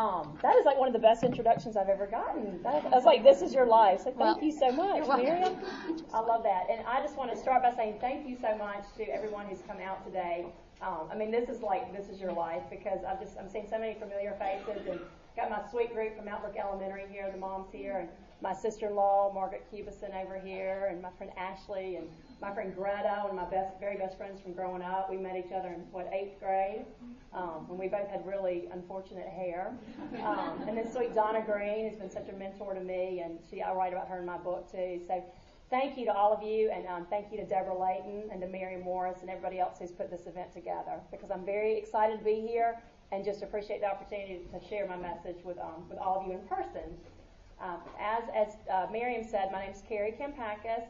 Um, that is like one of the best introductions I've ever gotten. That, I was like, this is your life. So thank Well, you so much. Miriam. I love that. And I just want to start by saying thank you so much to everyone who's come out today. Um, I mean, this is like, this is your life because I've just, I'm seeing so many familiar faces and got my sweet group from Mountain Brook Elementary here, the moms here, and my sister-in-law, Margaret Cubison over here, and my friend Ashley, and my friend Greta, one of my best, very best friends from growing up. We met each other in, what, eighth grade, um, when we both had really unfortunate hair. Um, and then sweet Donna Green has been such a mentor to me, and she, I write about her in my book too. So thank you to all of you, and um, thank you to Deborah Layton and to Mary Morris and everybody else who's put this event together, because I'm very excited to be here and just appreciate the opportunity to share my message with, um, with all of you in person. Um, as as uh, Miriam said, my name is Kari Kampakis,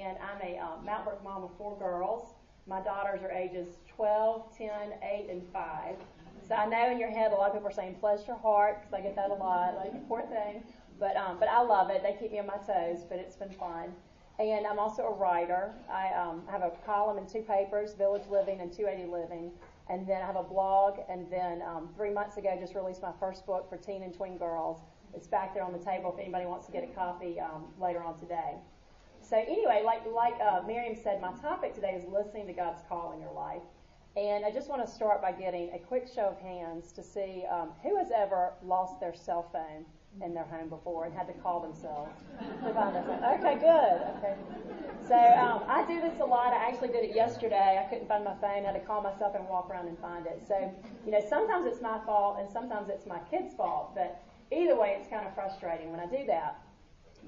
and I'm a um, Mountain Brook mom of four girls. My daughters are ages 12, 10, 8, and 5. So I know in your head a lot of people are saying, bless your heart, because I get that a lot, like, poor thing. But, um, but I love it. They keep me on my toes, but it's been fun. And I'm also a writer. I um, have a column in two papers, Village Living and 280 Living. And then I have a blog, and then um, three months ago just released my first book for teen and tween girls. It's back there on the table if anybody wants to get a copy um, later on today. So anyway, like like uh, Miriam said, my topic today is listening to God's call in your life, and I just want to start by getting a quick show of hands to see um, who has ever lost their cell phone in their home before and had to call themselves to find. Okay, good. Okay. So um, I do this a lot. I actually did it yesterday. I couldn't find my phone. I had to call myself and walk around and find it. So you know, sometimes it's my fault and sometimes it's my kid's fault, but either way, it's kind of frustrating when I do that.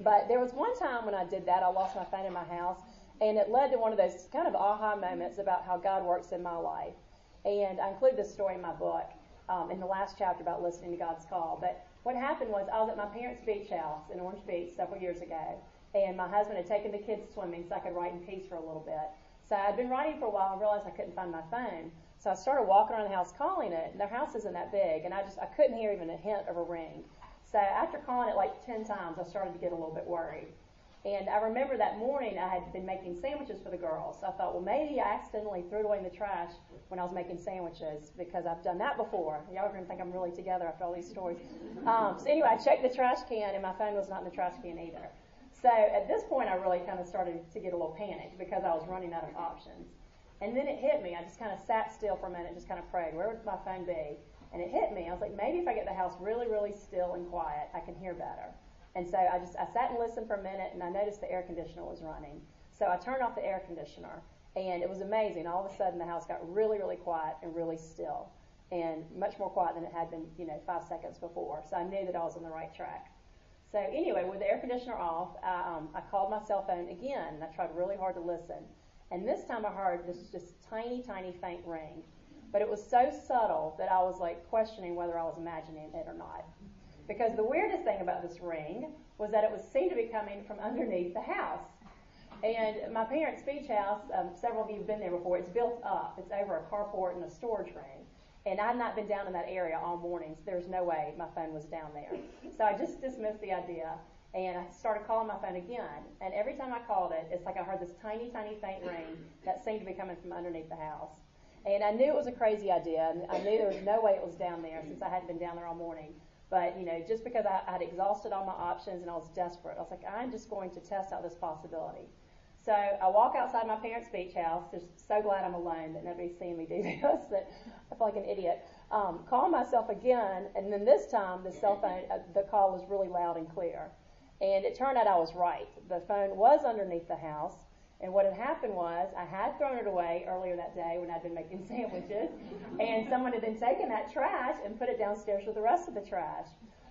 But there was one time when I did that, I lost my phone in my house, and it led to one of those kind of aha moments about how God works in my life. And I include this story in my book um, in the last chapter about listening to God's call. But what happened was I was at my parents' beach house in Orange Beach several years ago, and my husband had taken the kids swimming so I could write in peace for a little bit. So I'd been writing for a while and realized I couldn't find my phone. So I started walking around the house calling it, and their house isn't that big, and I just I couldn't hear even a hint of a ring. So after calling it like 10 times, I started to get a little bit worried. And I remember that morning I had been making sandwiches for the girls. So I thought, well, maybe I accidentally threw it away in the trash when I was making sandwiches because I've done that before. Y'all are going to think I'm really together after all these stories. Um, so anyway, I checked the trash can and my phone was not in the trash can either. So at this point, I really kind of started to get a little panicked because I was running out of options. And then it hit me. I just kind of sat still for a minute just kind of prayed, where would my phone be? And it hit me. I was like, maybe if I get the house really, really still and quiet, I can hear better. And so I just I sat and listened for a minute, and I noticed the air conditioner was running. So I turned off the air conditioner, and it was amazing. All of a sudden, the house got really, really quiet and really still, and much more quiet than it had been, you know, five seconds before. So I knew that I was on the right track. So anyway, with the air conditioner off, I, um, I called my cell phone again, and I tried really hard to listen. And this time I heard this just tiny, tiny faint ring. But it was so subtle that I was like questioning whether I was imagining it or not. Because the weirdest thing about this ring was that it was seemed to be coming from underneath the house. And my parents' beach house, um, several of you have been there before, it's built up. It's over a carport and a storage room. And I'd not been down in that area all morning, so there's no way my phone was down there. So I just dismissed the idea. And I started calling my phone again. And every time I called it, it's like I heard this tiny, tiny faint ring that seemed to be coming from underneath the house. And I knew it was a crazy idea. And I knew there was no way it was down there since I hadn't been down there all morning. But, you know, just because I had exhausted all my options and I was desperate, I was like, I'm just going to test out this possibility. So I walk outside my parents' beach house. Just so glad I'm alone that nobody's seeing me do this. That I feel like an idiot. Um, call myself again, and then this time the cell phone, uh, the call was really loud and clear. And it turned out I was right. The phone was underneath the house. And what had happened was I had thrown it away earlier that day when I'd been making sandwiches, and someone had then taken that trash and put it downstairs with the rest of the trash.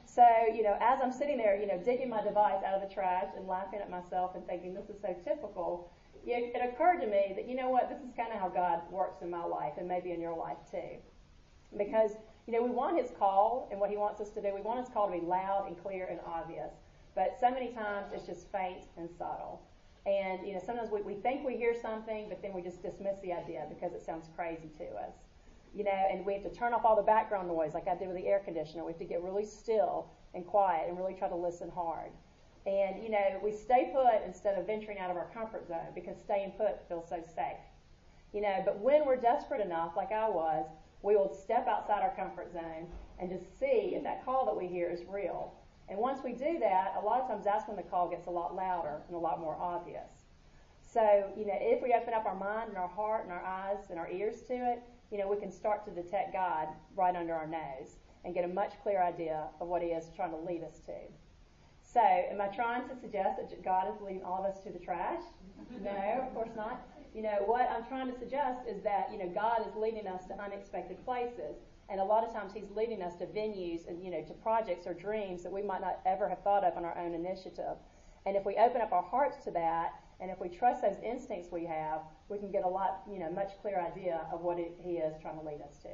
So, you know, as I'm sitting there, you know, digging my device out of the trash and laughing at myself and thinking this is so typical, it, it occurred to me that, you know what, this is kind of how God works in my life and maybe in your life too. Because, you know, we want His call and what He wants us to do. We want His call to be loud and clear and obvious. But so many times it's just faint and subtle. And, you know, sometimes we, we think we hear something, but then we just dismiss the idea because it sounds crazy to us. You know, and we have to turn off all the background noise like I did with the air conditioner. We have to get really still and quiet and really try to listen hard. And, you know, we stay put instead of venturing out of our comfort zone because staying put feels so safe. You know, but when we're desperate enough, like I was, we will step outside our comfort zone and just see if that call that we hear is real. And once we do that, a lot of times that's when the call gets a lot louder and a lot more obvious. So, you know, if we open up our mind and our heart and our eyes and our ears to it, you know, we can start to detect God right under our nose and get a much clearer idea of what He is trying to lead us to. So, am I trying to suggest that God is leading all of us to the trash? No, of course not. You know, what I'm trying to suggest is that, you know, God is leading us to unexpected places. And a lot of times he's leading us to venues and, you know, to projects or dreams that we might not ever have thought of on our own initiative. And if we open up our hearts to that, and if we trust those instincts we have, we can get a lot, you know, much clearer idea of what it, he is trying to lead us to.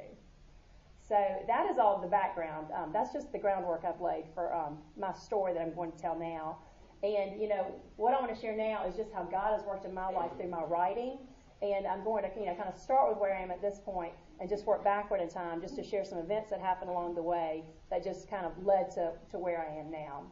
So that is all the background. Um, that's just the groundwork I've laid for um, my story that I'm going to tell now. And, you know, what I want to share now is just how God has worked in my life through my writing. And I'm going to, you know, kind of start with where I am at this point and just work backward in time just to share some events that happened along the way that just kind of led to, to where I am now.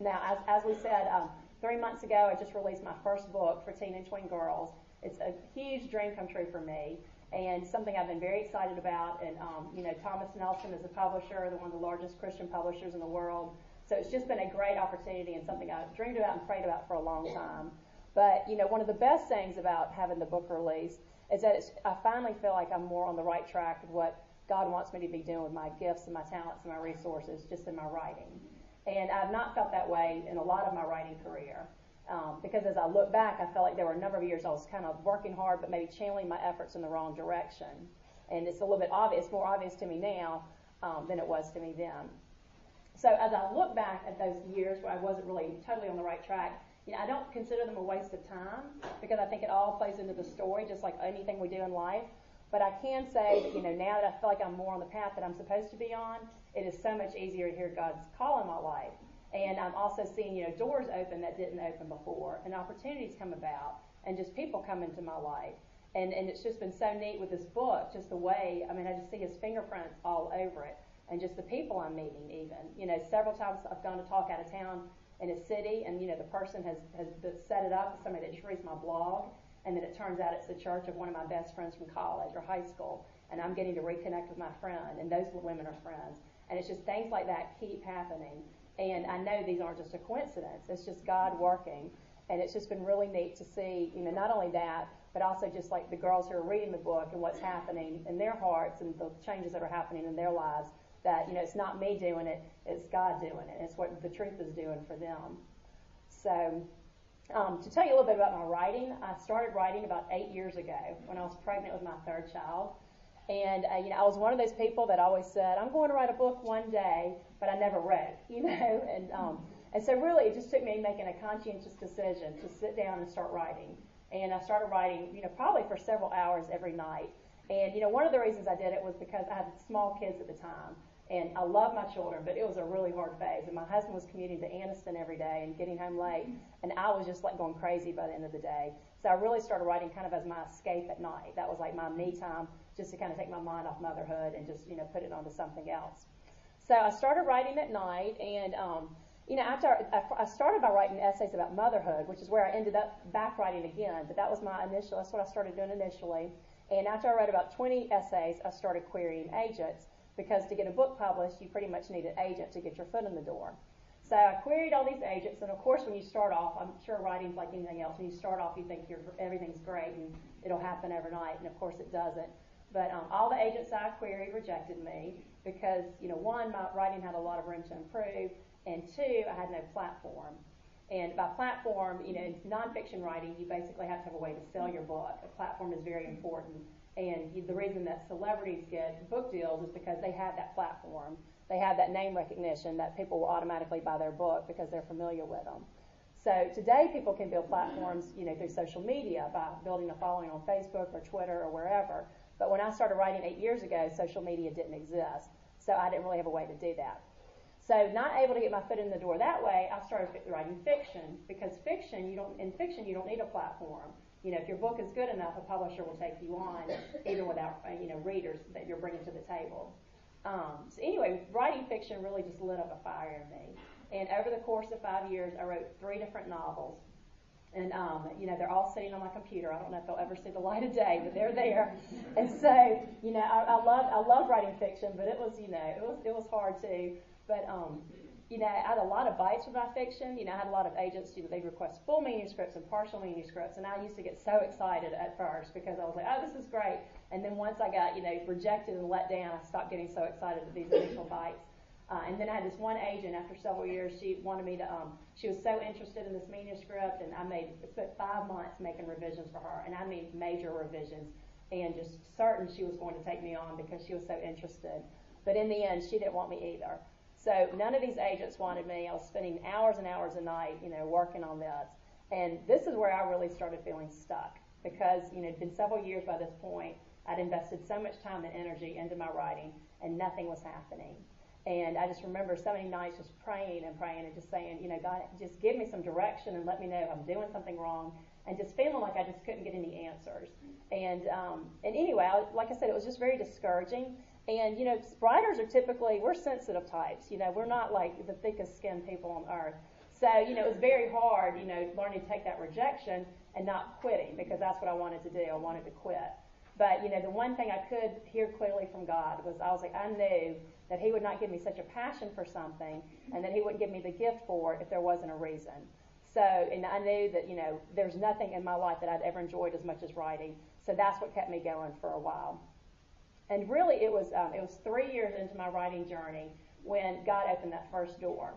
Now, as, as we said, um, three months ago, I just released my first book for teen and tween girls. It's a huge dream come true for me and something I've been very excited about. And, um, you know, Thomas Nelson is a publisher, one of the largest Christian publishers in the world. So it's just been a great opportunity and something I've dreamed about and prayed about for a long time. But, you know, one of the best things about having the book released is that I finally feel like I'm more on the right track of what God wants me to be doing with my gifts and my talents and my resources just in my writing. And I've not felt that way in a lot of my writing career. Um, because as I look back, I felt like there were a number of years I was kind of working hard, but maybe channeling my efforts in the wrong direction. And it's a little bit obvious, more obvious to me now um, than it was to me then. So as I look back at those years where I wasn't really totally on the right track, you know, I don't consider them a waste of time because I think it all plays into the story, just like anything we do in life. But I can say that, you know, now that I feel like I'm more on the path that I'm supposed to be on, it is so much easier to hear God's call in my life. And I'm also seeing, you know, doors open that didn't open before and opportunities come about and just people come into my life. And, and it's just been so neat with this book, just the way, I mean, I just see his fingerprints all over it and just the people I'm meeting even. You know, several times I've gone to talk out of town in a city and, you know, the person has, has set it up, somebody that just reads my blog, and then it turns out it's the church of one of my best friends from college or high school, and I'm getting to reconnect with my friend, and those women are friends. And it's just things like that keep happening. And I know these aren't just a coincidence. It's just God working. And it's just been really neat to see, you know, not only that, but also just like the girls who are reading the book and what's happening in their hearts and the changes that are happening in their lives that, you know, it's not me doing it, it's God doing it. It's what the truth is doing for them. So, um, to tell you a little bit about my writing, I started writing about eight years ago when I was pregnant with my third child. And, uh, you know, I was one of those people that always said, I'm going to write a book one day, but I never wrote, you know. And, um, and so really it just took me making a conscientious decision to sit down and start writing. And I started writing, you know, probably for several hours every night. And, you know, one of the reasons I did it was because I had small kids at the time. And I love my children, but it was a really hard phase. And my husband was commuting to Anniston every day and getting home late. And I was just like going crazy by the end of the day. So I really started writing kind of as my escape at night. That was like my me time, just to kind of take my mind off motherhood and just, you know, put it onto something else. So I started writing at night. And, um, you know, after I started by writing essays about motherhood, which is where I ended up back writing again. But that was my initial, that's what I started doing initially. And after I wrote about 20 essays, I started querying agents because to get a book published, you pretty much need an agent to get your foot in the door. So I queried all these agents, and of course, when you start off, I'm sure writing's like anything else. When you start off, you think everything's great and it'll happen overnight, and of course, it doesn't. But um, all the agents I queried rejected me because, you know, one, my writing had a lot of room to improve, and two, I had no platform. And by platform, you know, in nonfiction writing, you basically have to have a way to sell your book. A platform is very important. And the reason that celebrities get book deals is because they have that platform. They have that name recognition that people will automatically buy their book because they're familiar with them. So today people can build platforms, you know, through social media by building a following on Facebook or Twitter or wherever. But when I started writing eight years ago, social media didn't exist. So I didn't really have a way to do that. So not able to get my foot in the door that way, I started writing fiction because fiction, you don't in fiction you don't need a platform you know, if your book is good enough, a publisher will take you on, even without, uh, you know, readers that you're bringing to the table. Um, so anyway, writing fiction really just lit up a fire in me. And over the course of five years, I wrote three different novels. And, um, you know, they're all sitting on my computer. I don't know if they'll ever see the light of day, but they're there. And so, you know, I, I love I love writing fiction, but it was, you know, it was it was hard too. But um, you know, I had a lot of bites with my fiction. You know, I had a lot of agents, you know, they'd request full manuscripts and partial manuscripts, and I used to get so excited at first because I was like, oh, this is great. And then once I got, you know, rejected and let down, I stopped getting so excited at these initial bites. Uh, and then I had this one agent after several years, she wanted me to, um, she was so interested in this manuscript, and I made, spent five months making revisions for her, and I made major revisions, and just certain she was going to take me on because she was so interested. But in the end, she didn't want me either. So none of these agents wanted me. I was spending hours and hours a night, you know, working on this. And this is where I really started feeling stuck because, you know, it'd been several years by this point. I'd invested so much time and energy into my writing and nothing was happening. And I just remember so many nights just praying and praying and just saying, you know, God, just give me some direction and let me know if I'm doing something wrong. And just feeling like I just couldn't get any answers. And um, and anyway, I, like I said, it was just very discouraging. And, you know, writers are typically, we're sensitive types. You know, we're not like the thickest skinned people on earth. So, you know, it was very hard, you know, learning to take that rejection and not quitting because that's what I wanted to do. I wanted to quit. But, you know, the one thing I could hear clearly from God was I was like, I knew that He would not give me such a passion for something and that He wouldn't give me the gift for it if there wasn't a reason. So, and I knew that, you know, there's nothing in my life that I'd ever enjoyed as much as writing. So that's what kept me going for a while. And really, it was um, it was three years into my writing journey when God opened that first door.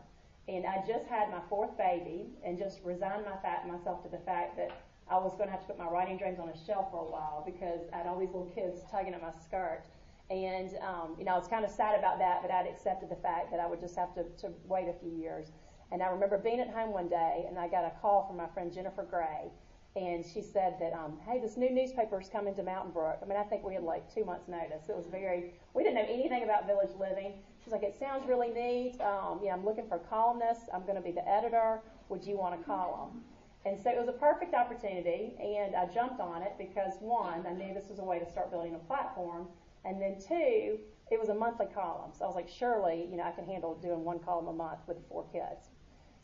And I just had my fourth baby, and just resigned my fact, myself to the fact that I was going to have to put my writing dreams on a shelf for a while because I had all these little kids tugging at my skirt. And um, you know, I was kind of sad about that, but I'd accepted the fact that I would just have to, to wait a few years. And I remember being at home one day, and I got a call from my friend Jennifer Gray, and she said that, um, hey, this new newspaper is coming to Mountain Brook. I mean, I think we had like two months' notice. It was very, we didn't know anything about village living. She's like, it sounds really neat. Um, yeah, I'm looking for columnists. I'm going to be the editor. Would you want a column? And so it was a perfect opportunity, and I jumped on it because one, I knew this was a way to start building a platform, and then two, it was a monthly column. So I was like, surely, you know, I can handle doing one column a month with four kids.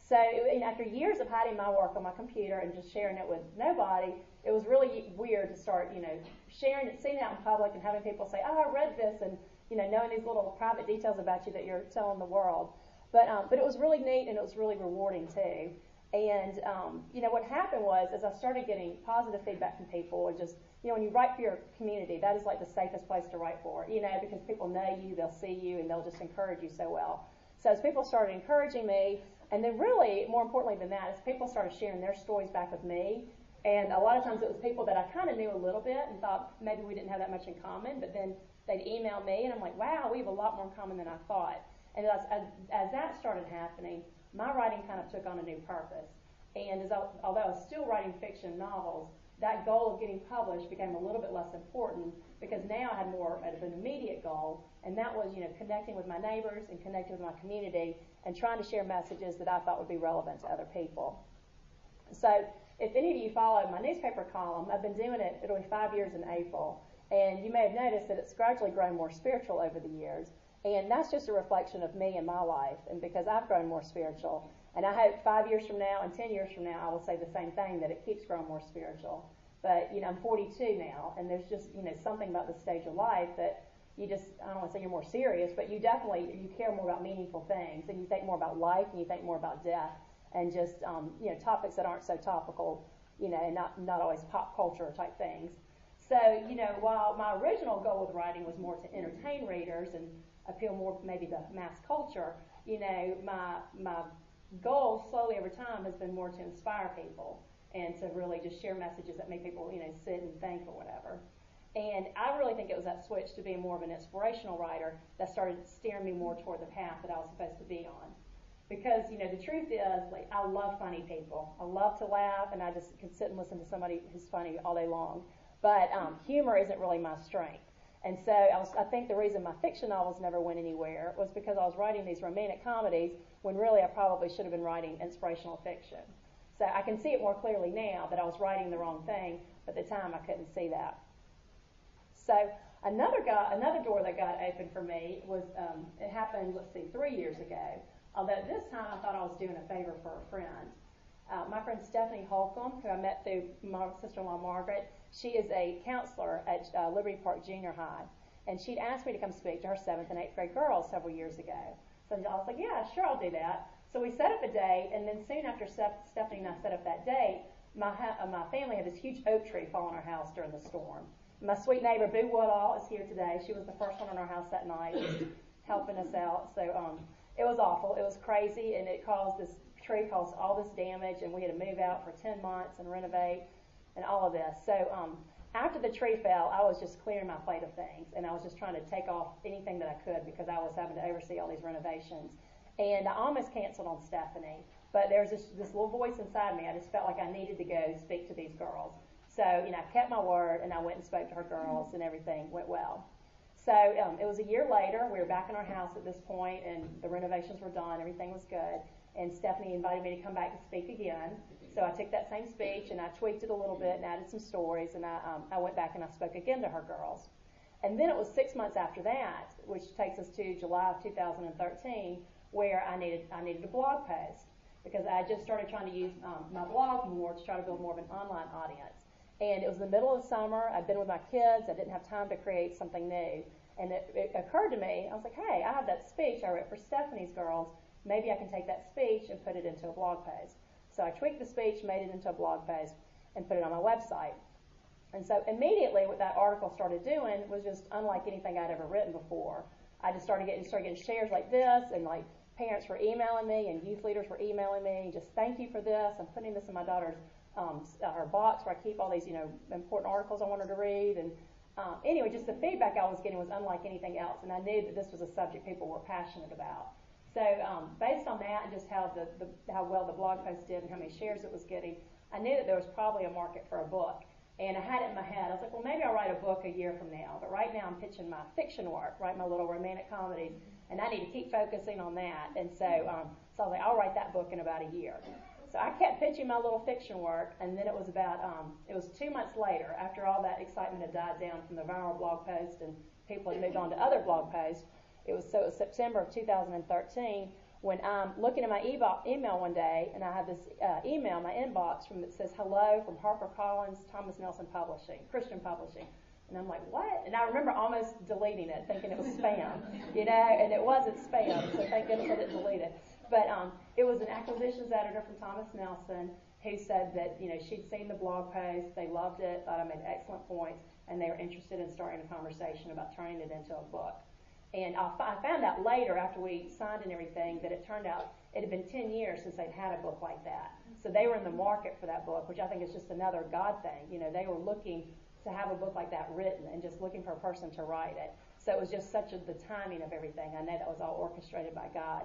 So after years of hiding my work on my computer and just sharing it with nobody, it was really weird to start, you know, sharing it, seeing it out in public and having people say, "Oh, I read this," and you know, knowing these little private details about you that you're telling the world. But um, but it was really neat and it was really rewarding too. And um, you know, what happened was as I started getting positive feedback from people, and just you know, when you write for your community, that is like the safest place to write for. You know, because people know you, they'll see you, and they'll just encourage you so well. So as people started encouraging me, and then really, more importantly than that, is people started sharing their stories back with me. And a lot of times it was people that I kind of knew a little bit and thought maybe we didn't have that much in common, but then they'd email me and I'm like, wow, we have a lot more in common than I thought. And as, as, that started happening, my writing kind of took on a new purpose. And as I, although I was still writing fiction novels, that goal of getting published became a little bit less important because now I had more of an immediate goal, and that was, you know, connecting with my neighbors and connecting with my community and trying to share messages that I thought would be relevant to other people. So, if any of you follow my newspaper column, I've been doing it, it'll be five years in April, and you may have noticed that it's gradually grown more spiritual over the years. And that's just a reflection of me and my life, and because I've grown more spiritual. And I hope five years from now and ten years from now, I will say the same thing that it keeps growing more spiritual. But you know, I'm 42 now, and there's just you know something about this stage of life that you just I don't want to say you're more serious, but you definitely you care more about meaningful things, and you think more about life, and you think more about death, and just um, you know topics that aren't so topical, you know, and not not always pop culture type things. So you know, while my original goal with writing was more to entertain readers and appeal more maybe to mass culture, you know, my my goal slowly over time has been more to inspire people and to really just share messages that make people, you know, sit and think or whatever. And I really think it was that switch to being more of an inspirational writer that started steering me more toward the path that I was supposed to be on. Because, you know, the truth is, like, I love funny people. I love to laugh, and I just can sit and listen to somebody who's funny all day long. But um, humor isn't really my strength. And so I, was, I think the reason my fiction novels never went anywhere was because I was writing these romantic comedies when really I probably should have been writing inspirational fiction. So I can see it more clearly now that I was writing the wrong thing, but at the time I couldn't see that. So another guy, another door that got open for me was um, it happened. Let's see, three years ago. Although this time I thought I was doing a favor for a friend, Uh, my friend Stephanie Holcomb, who I met through my sister-in-law Margaret, she is a counselor at uh, Liberty Park Junior High, and she'd asked me to come speak to her seventh and eighth grade girls several years ago. So I was like, yeah, sure, I'll do that. So we set up a date, and then soon after Stephanie and I set up that date, my, uh, my family had this huge oak tree fall on our house during the storm. My sweet neighbor Boo Woodall is here today. She was the first one in our house that night, helping us out. So um, it was awful. It was crazy, and it caused this tree caused all this damage, and we had to move out for 10 months and renovate and all of this. So um, after the tree fell, I was just clearing my plate of things, and I was just trying to take off anything that I could because I was having to oversee all these renovations. And I almost canceled on Stephanie, but there was this, this little voice inside me. I just felt like I needed to go speak to these girls. So, you know, I kept my word, and I went and spoke to her girls, and everything went well. So um, it was a year later. We were back in our house at this point, and the renovations were done. Everything was good. And Stephanie invited me to come back and speak again. So I took that same speech and I tweaked it a little bit and added some stories, and I, um, I went back and I spoke again to her girls. And then it was six months after that, which takes us to July of 2013, where I needed I needed a blog post because I just started trying to use um, my blog more to try to build more of an online audience. And it was the middle of summer. I'd been with my kids. I didn't have time to create something new. And it, it occurred to me, I was like, hey, I have that speech I wrote for Stephanie's girls. Maybe I can take that speech and put it into a blog post. So I tweaked the speech, made it into a blog post, and put it on my website. And so immediately what that article started doing was just unlike anything I'd ever written before. I just started getting started getting shares like this and like parents were emailing me and youth leaders were emailing me just thank you for this. I'm putting this in my daughter's um, her box where I keep all these you know important articles I want her to read and um, anyway just the feedback I was getting was unlike anything else and I knew that this was a subject people were passionate about. So um, based on that and just how the, the how well the blog post did and how many shares it was getting, I knew that there was probably a market for a book. And I had it in my head. I was like, well, maybe I'll write a book a year from now. But right now, I'm pitching my fiction work, write my little romantic comedies, and I need to keep focusing on that. And so, um, so I was like, I'll write that book in about a year. So I kept pitching my little fiction work, and then it was about, um, it was two months later, after all that excitement had died down from the viral blog post and people had moved on to other blog posts. It was so it was September of 2013 when I'm looking at my email one day and I have this uh, email my inbox from that says hello from HarperCollins, Thomas Nelson Publishing, Christian Publishing. And I'm like, what? And I remember almost deleting it, thinking it was spam, you know, and it wasn't spam, so thank goodness I didn't delete it. But um, it was an acquisitions editor from Thomas Nelson who said that, you know, she'd seen the blog post, they loved it, thought I made excellent points, and they were interested in starting a conversation about turning it into a book. And I, I found out later, after we signed and everything, that it turned out it had been 10 years since they'd had a book like that. So they were in the market for that book, which I think is just another God thing. You know, they were looking to have a book like that written and just looking for a person to write it. So it was just such a, the timing of everything. I know that was all orchestrated by God.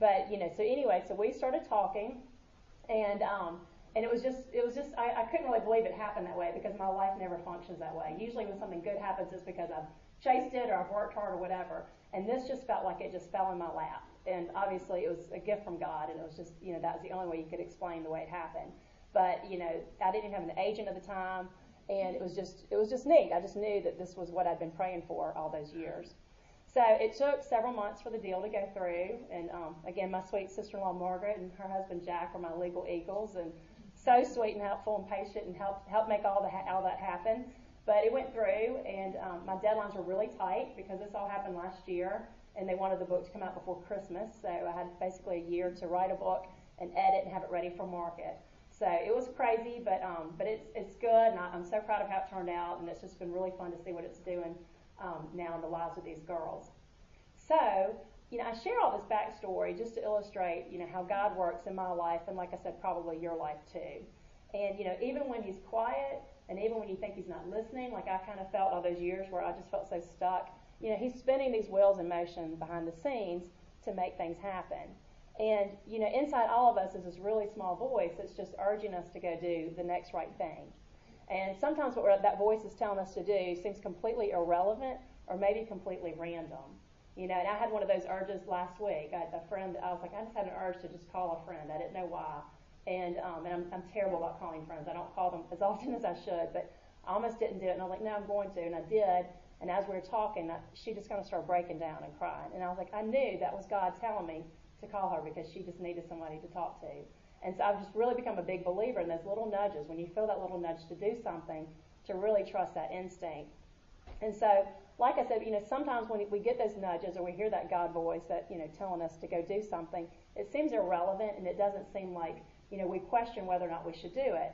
But, you know, so anyway, so we started talking, and um, and it was just it was just I, I couldn't really believe it happened that way because my life never functions that way. Usually when something good happens it's because I've chased it or I've worked hard or whatever. And this just felt like it just fell in my lap. And obviously it was a gift from God and it was just, you know, that was the only way you could explain the way it happened. But, you know, I didn't even have an agent at the time and it was just it was just neat. I just knew that this was what I'd been praying for all those years. So it took several months for the deal to go through, and um, again, my sweet sister-in-law Margaret and her husband Jack were my legal eagles, and so sweet and helpful and patient, and helped help make all the all that happen. But it went through, and um, my deadlines were really tight because this all happened last year, and they wanted the book to come out before Christmas. So I had basically a year to write a book and edit and have it ready for market. So it was crazy, but um, but it's it's good, and I, I'm so proud of how it turned out, and it's just been really fun to see what it's doing um, now in the lives of these girls. So you know, I share all this backstory just to illustrate, you know, how God works in my life, and like I said, probably your life too. And you know, even when He's quiet, and even when you think he's not listening, like I kind of felt all those years where I just felt so stuck, you know, he's spinning these wheels in motion behind the scenes to make things happen. And, you know, inside all of us is this really small voice that's just urging us to go do the next right thing. And sometimes what that voice is telling us to do seems completely irrelevant or maybe completely random. You know, and I had one of those urges last week. I had a friend, I was like, I just had an urge to just call a friend. I didn't know why. And, um, and I'm, I'm terrible about calling friends. I don't call them as often as I should, but I almost didn't do it. And I was like, no, I'm going to. And I did. And as we were talking, I, she just kind of started breaking down and crying. And I was like, I knew that was God telling me to call her because she just needed somebody to talk to. And so I've just really become a big believer in those little nudges. When you feel that little nudge to do something, to really trust that instinct. And so, like I said, you know, sometimes when we get those nudges or we hear that God voice that, you know, telling us to go do something, it seems irrelevant and it doesn't seem like, you know, we question whether or not we should do it.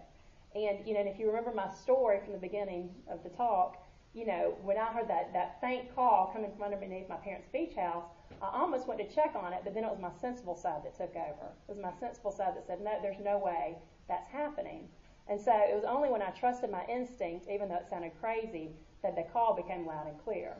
And, you know, and if you remember my story from the beginning of the talk, you know, when I heard that, that faint call coming from underneath my parents' beach house, I almost went to check on it, but then it was my sensible side that took over. It was my sensible side that said, no, there's no way that's happening. And so it was only when I trusted my instinct, even though it sounded crazy, that the call became loud and clear.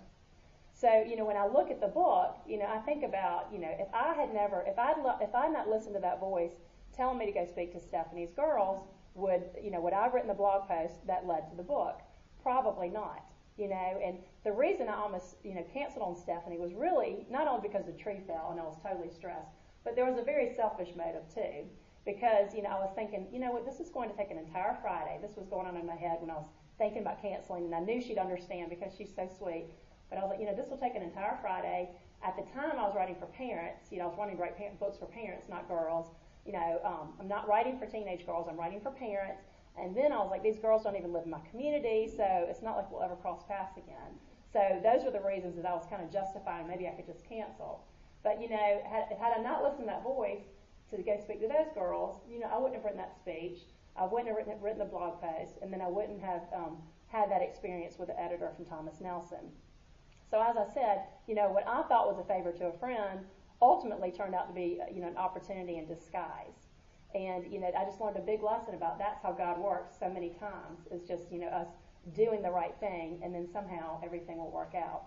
So, you know, when I look at the book, you know, I think about, you know, if I had never, if I'd, lo- if I'd not listened to that voice telling me to go speak to Stephanie's girls, would, you know, would I have written the blog post that led to the book? Probably not you know, and the reason I almost, you know, canceled on Stephanie was really not only because the tree fell and I was totally stressed, but there was a very selfish motive too. Because, you know, I was thinking, you know what, this is going to take an entire Friday. This was going on in my head when I was thinking about canceling, and I knew she'd understand because she's so sweet. But I was like, you know, this will take an entire Friday. At the time, I was writing for parents. You know, I was wanting to write books for parents, not girls. You know, um, I'm not writing for teenage girls. I'm writing for parents. And then I was like, these girls don't even live in my community, so it's not like we'll ever cross paths again. So those were the reasons that I was kind of justifying maybe I could just cancel. But you know, had, had I not listened to that voice to go speak to those girls, you know, I wouldn't have written that speech. I wouldn't have written, written the blog post, and then I wouldn't have um, had that experience with the editor from Thomas Nelson. So as I said, you know, what I thought was a favor to a friend ultimately turned out to be, you know, an opportunity in disguise. And, you know, I just learned a big lesson about that's how God works so many times, is just, you know, us doing the right thing, and then somehow everything will work out.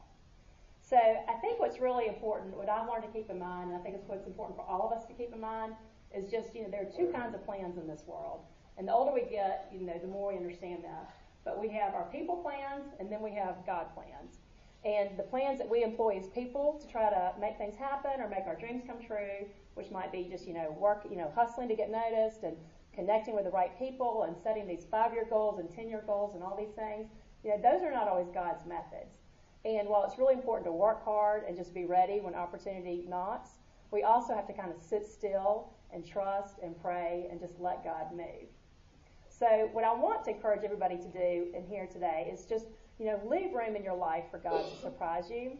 So I think what's really important, what I've learned to keep in mind, and I think it's what's important for all of us to keep in mind, is just, you know, there are two kinds of plans in this world. And the older we get, you know, the more we understand that. But we have our people plans, and then we have God plans. And the plans that we employ as people to try to make things happen or make our dreams come true, which might be just, you know, work, you know, hustling to get noticed and connecting with the right people and setting these five-year goals and 10-year goals and all these things, you know, those are not always God's methods. And while it's really important to work hard and just be ready when opportunity knocks, we also have to kind of sit still and trust and pray and just let God move. So what I want to encourage everybody to do in here today is just, you know, leave room in your life for God to surprise you.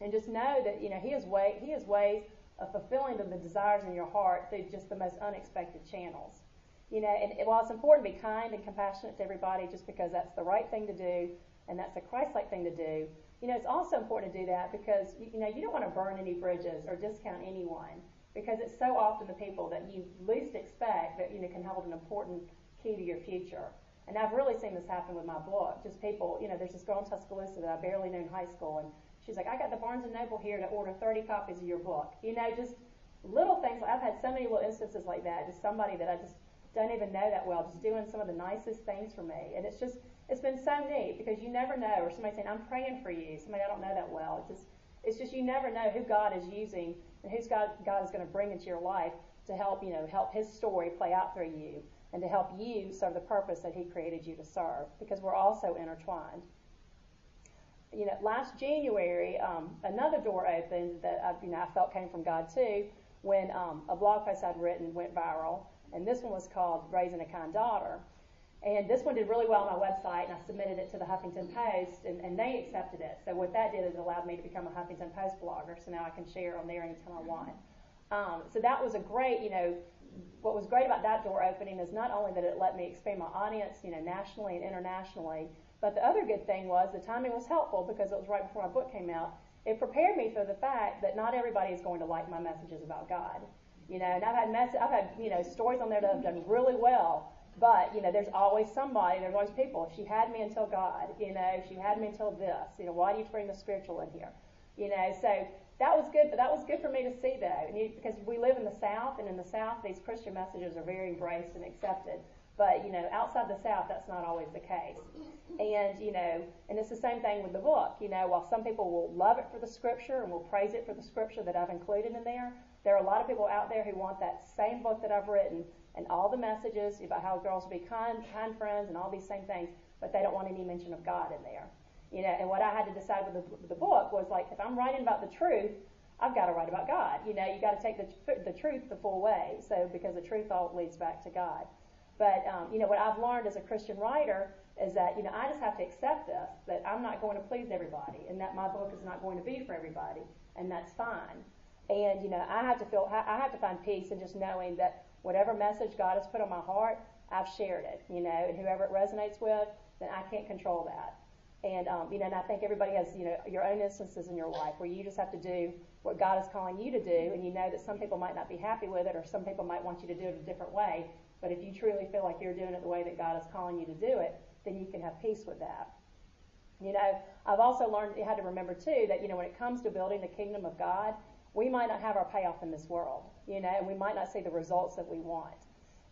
And just know that, you know, He has way He has ways of fulfilling the, the desires in your heart through just the most unexpected channels. You know, and while it's important to be kind and compassionate to everybody just because that's the right thing to do and that's a Christ-like thing to do, you know, it's also important to do that because, you know, you don't want to burn any bridges or discount anyone because it's so often the people that you least expect that, you know, can hold an important key to your future. And I've really seen this happen with my book. Just people, you know, there's this girl in Tuscaloosa that I barely knew in high school, and She's like, I got the Barnes and Noble here to order 30 copies of your book. You know, just little things. I've had so many little instances like that. Just somebody that I just don't even know that well, just doing some of the nicest things for me. And it's just, it's been so neat because you never know. Or somebody saying, I'm praying for you. Somebody I don't know that well. It's just, it's just you never know who God is using and who's God, God is going to bring into your life to help, you know, help His story play out through you and to help you serve the purpose that He created you to serve because we're also intertwined you know, last January, um, another door opened that I, you know I felt came from God too, when um, a blog post I'd written went viral, and this one was called "Raising a Kind Daughter." And this one did really well on my website, and I submitted it to the Huffington Post, and, and they accepted it. So what that did is it allowed me to become a Huffington Post blogger. So now I can share on there anytime I want. Um, so that was a great, you know, what was great about that door opening is not only that it let me expand my audience, you know, nationally and internationally, but the other good thing was the timing was helpful because it was right before my book came out. It prepared me for the fact that not everybody is going to like my messages about God. You know, and I've had mess- I've had you know stories on there that have done really well. But you know, there's always somebody. There's always people. She had me until God. You know, she had me until this. You know, why do you bring the spiritual in here? You know, so that was good. But that was good for me to see though, because we live in the South, and in the South, these Christian messages are very embraced and accepted. But, you know, outside the South, that's not always the case. And, you know, and it's the same thing with the book. You know, while some people will love it for the scripture and will praise it for the scripture that I've included in there, there are a lot of people out there who want that same book that I've written and all the messages about how girls be kind, kind friends and all these same things, but they don't want any mention of God in there. You know, and what I had to decide with the, the book was like, if I'm writing about the truth, I've got to write about God. You know, you got to take the, the truth the full way. So because the truth all leads back to God. But um, you know what I've learned as a Christian writer is that you know I just have to accept this that I'm not going to please everybody, and that my book is not going to be for everybody, and that's fine. And you know I have to feel I have to find peace in just knowing that whatever message God has put on my heart, I've shared it. You know, and whoever it resonates with, then I can't control that. And um, you know, and I think everybody has you know your own instances in your life where you just have to do what God is calling you to do, and you know that some people might not be happy with it, or some people might want you to do it a different way. But if you truly feel like you're doing it the way that God is calling you to do it, then you can have peace with that. You know, I've also learned had to remember too that you know when it comes to building the kingdom of God, we might not have our payoff in this world. You know, and we might not see the results that we want.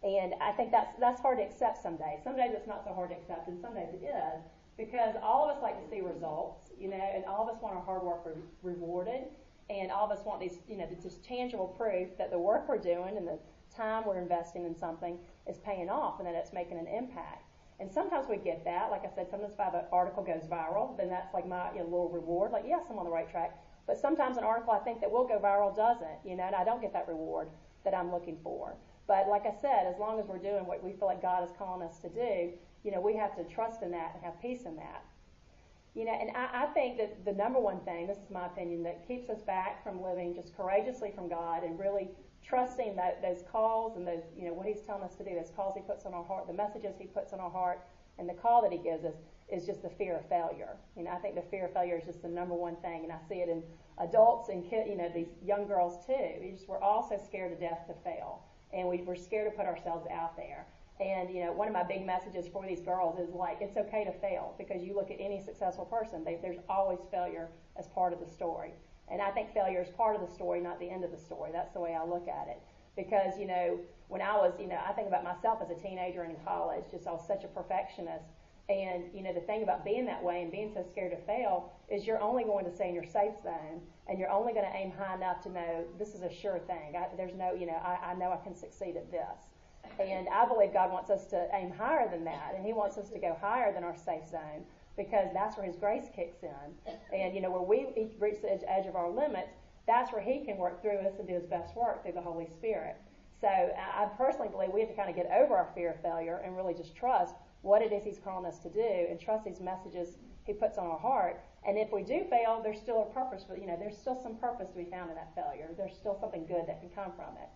And I think that's that's hard to accept some days. Some days it's not so hard to accept, and some days it is because all of us like to see results. You know, and all of us want our hard work re- rewarded, and all of us want these you know this tangible proof that the work we're doing and the time we're investing in something is paying off and that it's making an impact. And sometimes we get that. Like I said, sometimes if an article goes viral, then that's like my you know, little reward. Like, yes, I'm on the right track. But sometimes an article I think that will go viral doesn't, you know, and I don't get that reward that I'm looking for. But like I said, as long as we're doing what we feel like God is calling us to do, you know, we have to trust in that and have peace in that. You know, and I, I think that the number one thing, this is my opinion, that keeps us back from living just courageously from God and really trusting that those calls and those, you know, what He's telling us to do, those calls He puts on our heart, the messages He puts on our heart, and the call that He gives us is just the fear of failure. You know, I think the fear of failure is just the number one thing, and I see it in adults and kid, you know, these young girls too. We just, we're all so scared to death to fail, and we, we're scared to put ourselves out there. And you know, one of my big messages for these girls is like, it's okay to fail because you look at any successful person, they, there's always failure as part of the story. And I think failure is part of the story, not the end of the story. That's the way I look at it. Because, you know, when I was, you know, I think about myself as a teenager and in college, just I was such a perfectionist. And, you know, the thing about being that way and being so scared to fail is you're only going to stay in your safe zone and you're only going to aim high enough to know this is a sure thing. I, there's no, you know, I, I know I can succeed at this. And I believe God wants us to aim higher than that, and He wants us to go higher than our safe zone because that's where His grace kicks in. And, you know, where we reach the edge, of our limits, that's where He can work through us and do His best work through the Holy Spirit. So I personally believe we have to kind of get over our fear of failure and really just trust what it is He's calling us to do and trust these messages He puts on our heart. And if we do fail, there's still a purpose for, you know, there's still some purpose to be found in that failure. There's still something good that can come from it.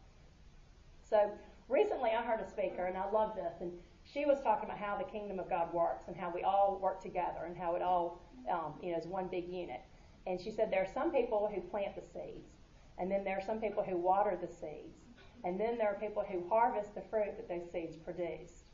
So recently I heard a speaker, and I love this, and she was talking about how the kingdom of God works and how we all work together and how it all, um, you know, is one big unit. And she said there are some people who plant the seeds, and then there are some people who water the seeds, and then there are people who harvest the fruit that those seeds produced.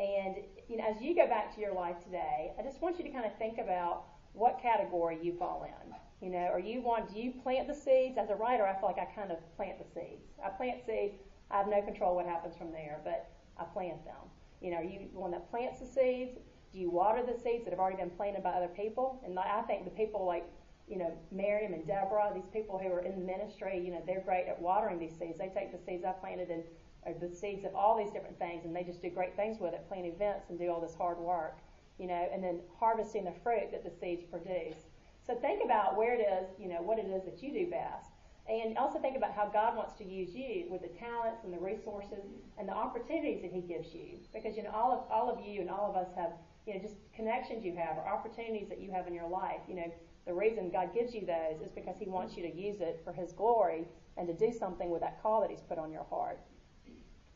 And you know, as you go back to your life today, I just want you to kind of think about what category you fall in. You know, or you want do you plant the seeds? As a writer, I feel like I kind of plant the seeds. I plant seeds. I have no control what happens from there, but I plant them. You know, are you the one that plants the seeds? Do you water the seeds that have already been planted by other people? And I think the people like, you know, Miriam and Deborah, these people who are in the ministry, you know, they're great at watering these seeds. They take the seeds I planted and or the seeds of all these different things, and they just do great things with it, plan events and do all this hard work, you know, and then harvesting the fruit that the seeds produce. So think about where it is, you know, what it is that you do best. And also think about how God wants to use you with the talents and the resources and the opportunities that He gives you. Because you know, all of all of you and all of us have you know just connections you have or opportunities that you have in your life. You know, the reason God gives you those is because He wants you to use it for His glory and to do something with that call that He's put on your heart.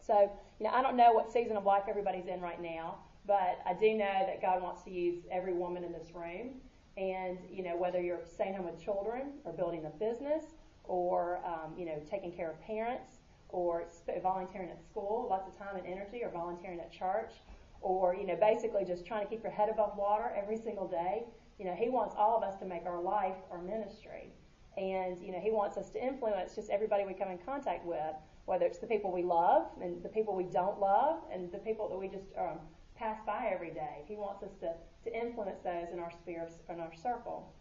So, you know, I don't know what season of life everybody's in right now, but I do know that God wants to use every woman in this room. And, you know, whether you're staying home with children or building a business or um, you know taking care of parents or volunteering at school, lots of time and energy, or volunteering at church, or you know basically just trying to keep your head above water every single day. You know, He wants all of us to make our life our ministry, and you know He wants us to influence just everybody we come in contact with, whether it's the people we love and the people we don't love, and the people that we just um, pass by every day. He wants us to to influence those in our sphere in our circle.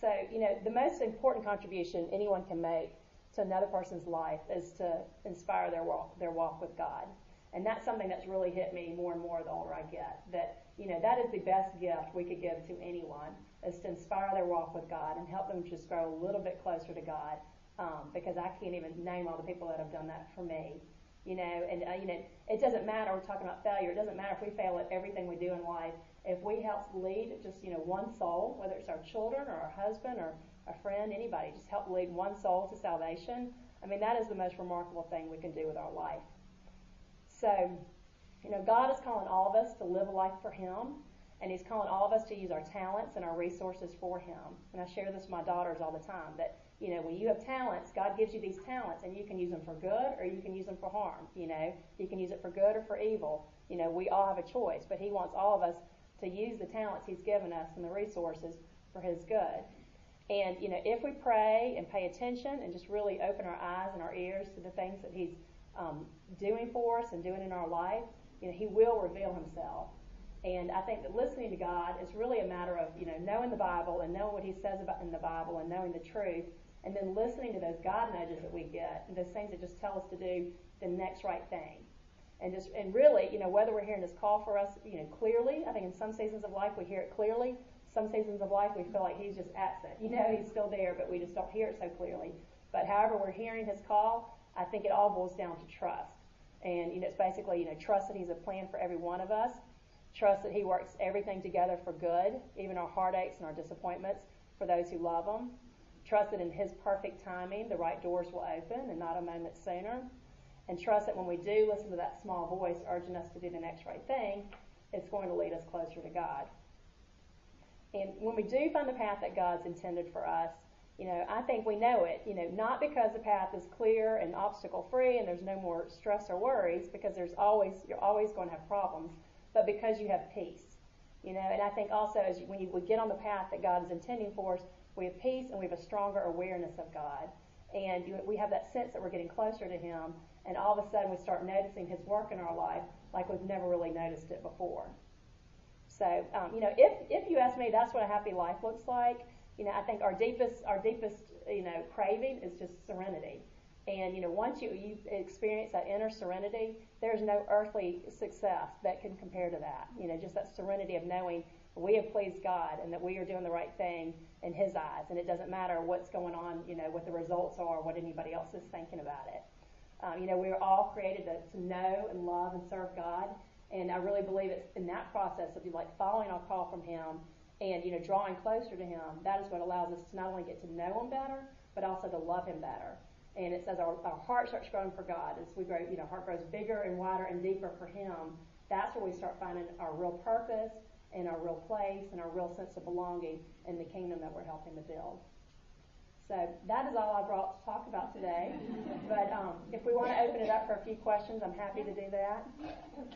So, you know, the most important contribution anyone can make to another person's life is to inspire their walk, their walk with God. And that's something that's really hit me more and more the older I get. That, you know, that is the best gift we could give to anyone, is to inspire their walk with God and help them just grow a little bit closer to God. Um, because I can't even name all the people that have done that for me. You know, and uh, you know, it doesn't matter. We're talking about failure. It doesn't matter if we fail at everything we do in life. If we help lead just you know one soul, whether it's our children or our husband or a friend, anybody, just help lead one soul to salvation. I mean, that is the most remarkable thing we can do with our life. So, you know, God is calling all of us to live a life for Him, and He's calling all of us to use our talents and our resources for Him. And I share this with my daughters all the time that, you know, when you have talents, God gives you these talents, and you can use them for good or you can use them for harm. You know, you can use it for good or for evil. You know, we all have a choice, but He wants all of us to use the talents He's given us and the resources for His good. And, you know, if we pray and pay attention and just really open our eyes and our ears to the things that He's um, doing for us and doing in our life, you know, He will reveal Himself. And I think that listening to God is really a matter of, you know, knowing the Bible and knowing what He says about in the Bible and knowing the truth, and then listening to those God nudges that we get those things that just tell us to do the next right thing. And just and really, you know, whether we're hearing His call for us, you know, clearly. I think in some seasons of life we hear it clearly. Some seasons of life we feel like He's just absent. You know, He's still there, but we just don't hear it so clearly. But however we're hearing His call, I think it all boils down to trust. And you know, it's basically you know, trust that He's a plan for every one of us. Trust that He works everything together for good, even our heartaches and our disappointments, for those who love Him. Trust that in His perfect timing, the right doors will open and not a moment sooner. And trust that when we do listen to that small voice urging us to do the next right thing, it's going to lead us closer to God. And when we do find the path that God's intended for us, you know, I think we know it, you know, not because the path is clear and obstacle free and there's no more stress or worries, because there's always, you're always going to have problems, but because you have peace. You know, and I think also as you, when you, we get on the path that God is intending for us, we have peace and we have a stronger awareness of God. And you, we have that sense that we're getting closer to Him, and all of a sudden we start noticing His work in our life like we've never really noticed it before. So, um, you know, if, if you ask me, that's what a happy life looks like. You know, I think our deepest, our deepest, you know, craving is just serenity. And, you know, once you, you experience that inner serenity, there's no earthly success that can compare to that. You know, just that serenity of knowing we have pleased God and that we are doing the right thing in His eyes. And it doesn't matter what's going on, you know, what the results are, what anybody else is thinking about it. Um, you know, we are all created to, to know and love and serve God. And I really believe it's in that process of like following our call from Him and you know drawing closer to Him. That is what allows us to not only get to know Him better, but also to love Him better. And it says our, our heart starts growing for God as we grow. You know, heart grows bigger and wider and deeper for Him. That's where we start finding our real purpose and our real place and our real sense of belonging in the kingdom that we're helping to build. So that is all I brought to talk about today. But um, if we want to open it up for a few questions, I'm happy to do that.